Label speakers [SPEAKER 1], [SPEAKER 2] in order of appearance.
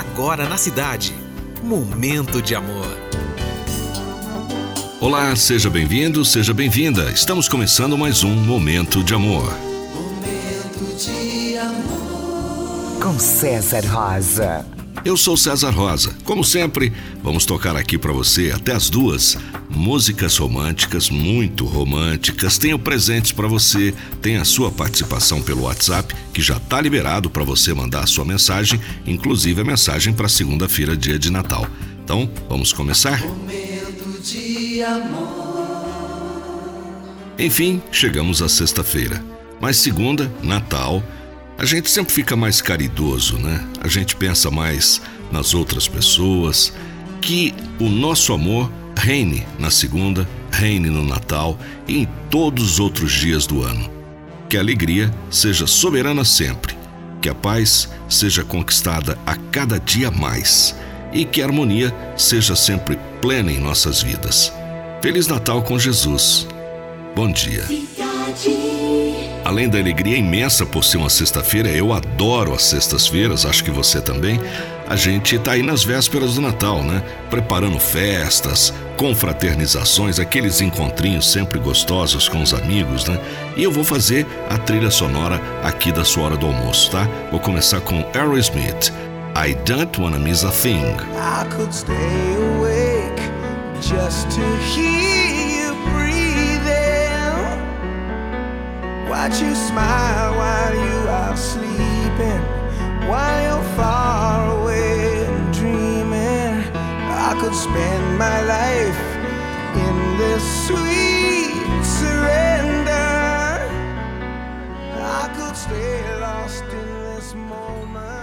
[SPEAKER 1] agora na cidade. Momento de amor.
[SPEAKER 2] Olá, seja bem-vindo, seja bem-vinda. Estamos começando mais um Momento de Amor.
[SPEAKER 3] Momento de amor.
[SPEAKER 4] Com César Rosa.
[SPEAKER 2] Eu sou César Rosa. Como sempre, vamos tocar aqui para você até as duas músicas românticas, muito românticas. Tenho presentes para você, tem a sua participação pelo WhatsApp, que já está liberado para você mandar a sua mensagem, inclusive a mensagem para segunda-feira, dia de Natal. Então, vamos começar?
[SPEAKER 3] Momento de amor.
[SPEAKER 2] Enfim, chegamos à sexta-feira. Mas segunda, Natal, a gente sempre fica mais caridoso, né? A gente pensa mais nas outras pessoas, que o nosso amor reine na segunda, reine no Natal e em todos os outros dias do ano. Que a alegria seja soberana sempre, que a paz seja conquistada a cada dia mais e que a harmonia seja sempre plena em nossas vidas. Feliz Natal com Jesus. Bom dia. Além da alegria imensa por ser uma sexta-feira, eu adoro as sextas-feiras, acho que você também. A gente tá aí nas vésperas do Natal, né? Preparando festas, confraternizações, aqueles encontrinhos sempre gostosos com os amigos, né? E eu vou fazer a trilha sonora aqui da sua hora do almoço, tá? Vou começar com Aerosmith. I don't wanna miss a thing.
[SPEAKER 5] I could stay awake just to hear you breathing. Watch you smile while you are sleeping. could spend my life in this sweet surrender. I could stay lost in this moment.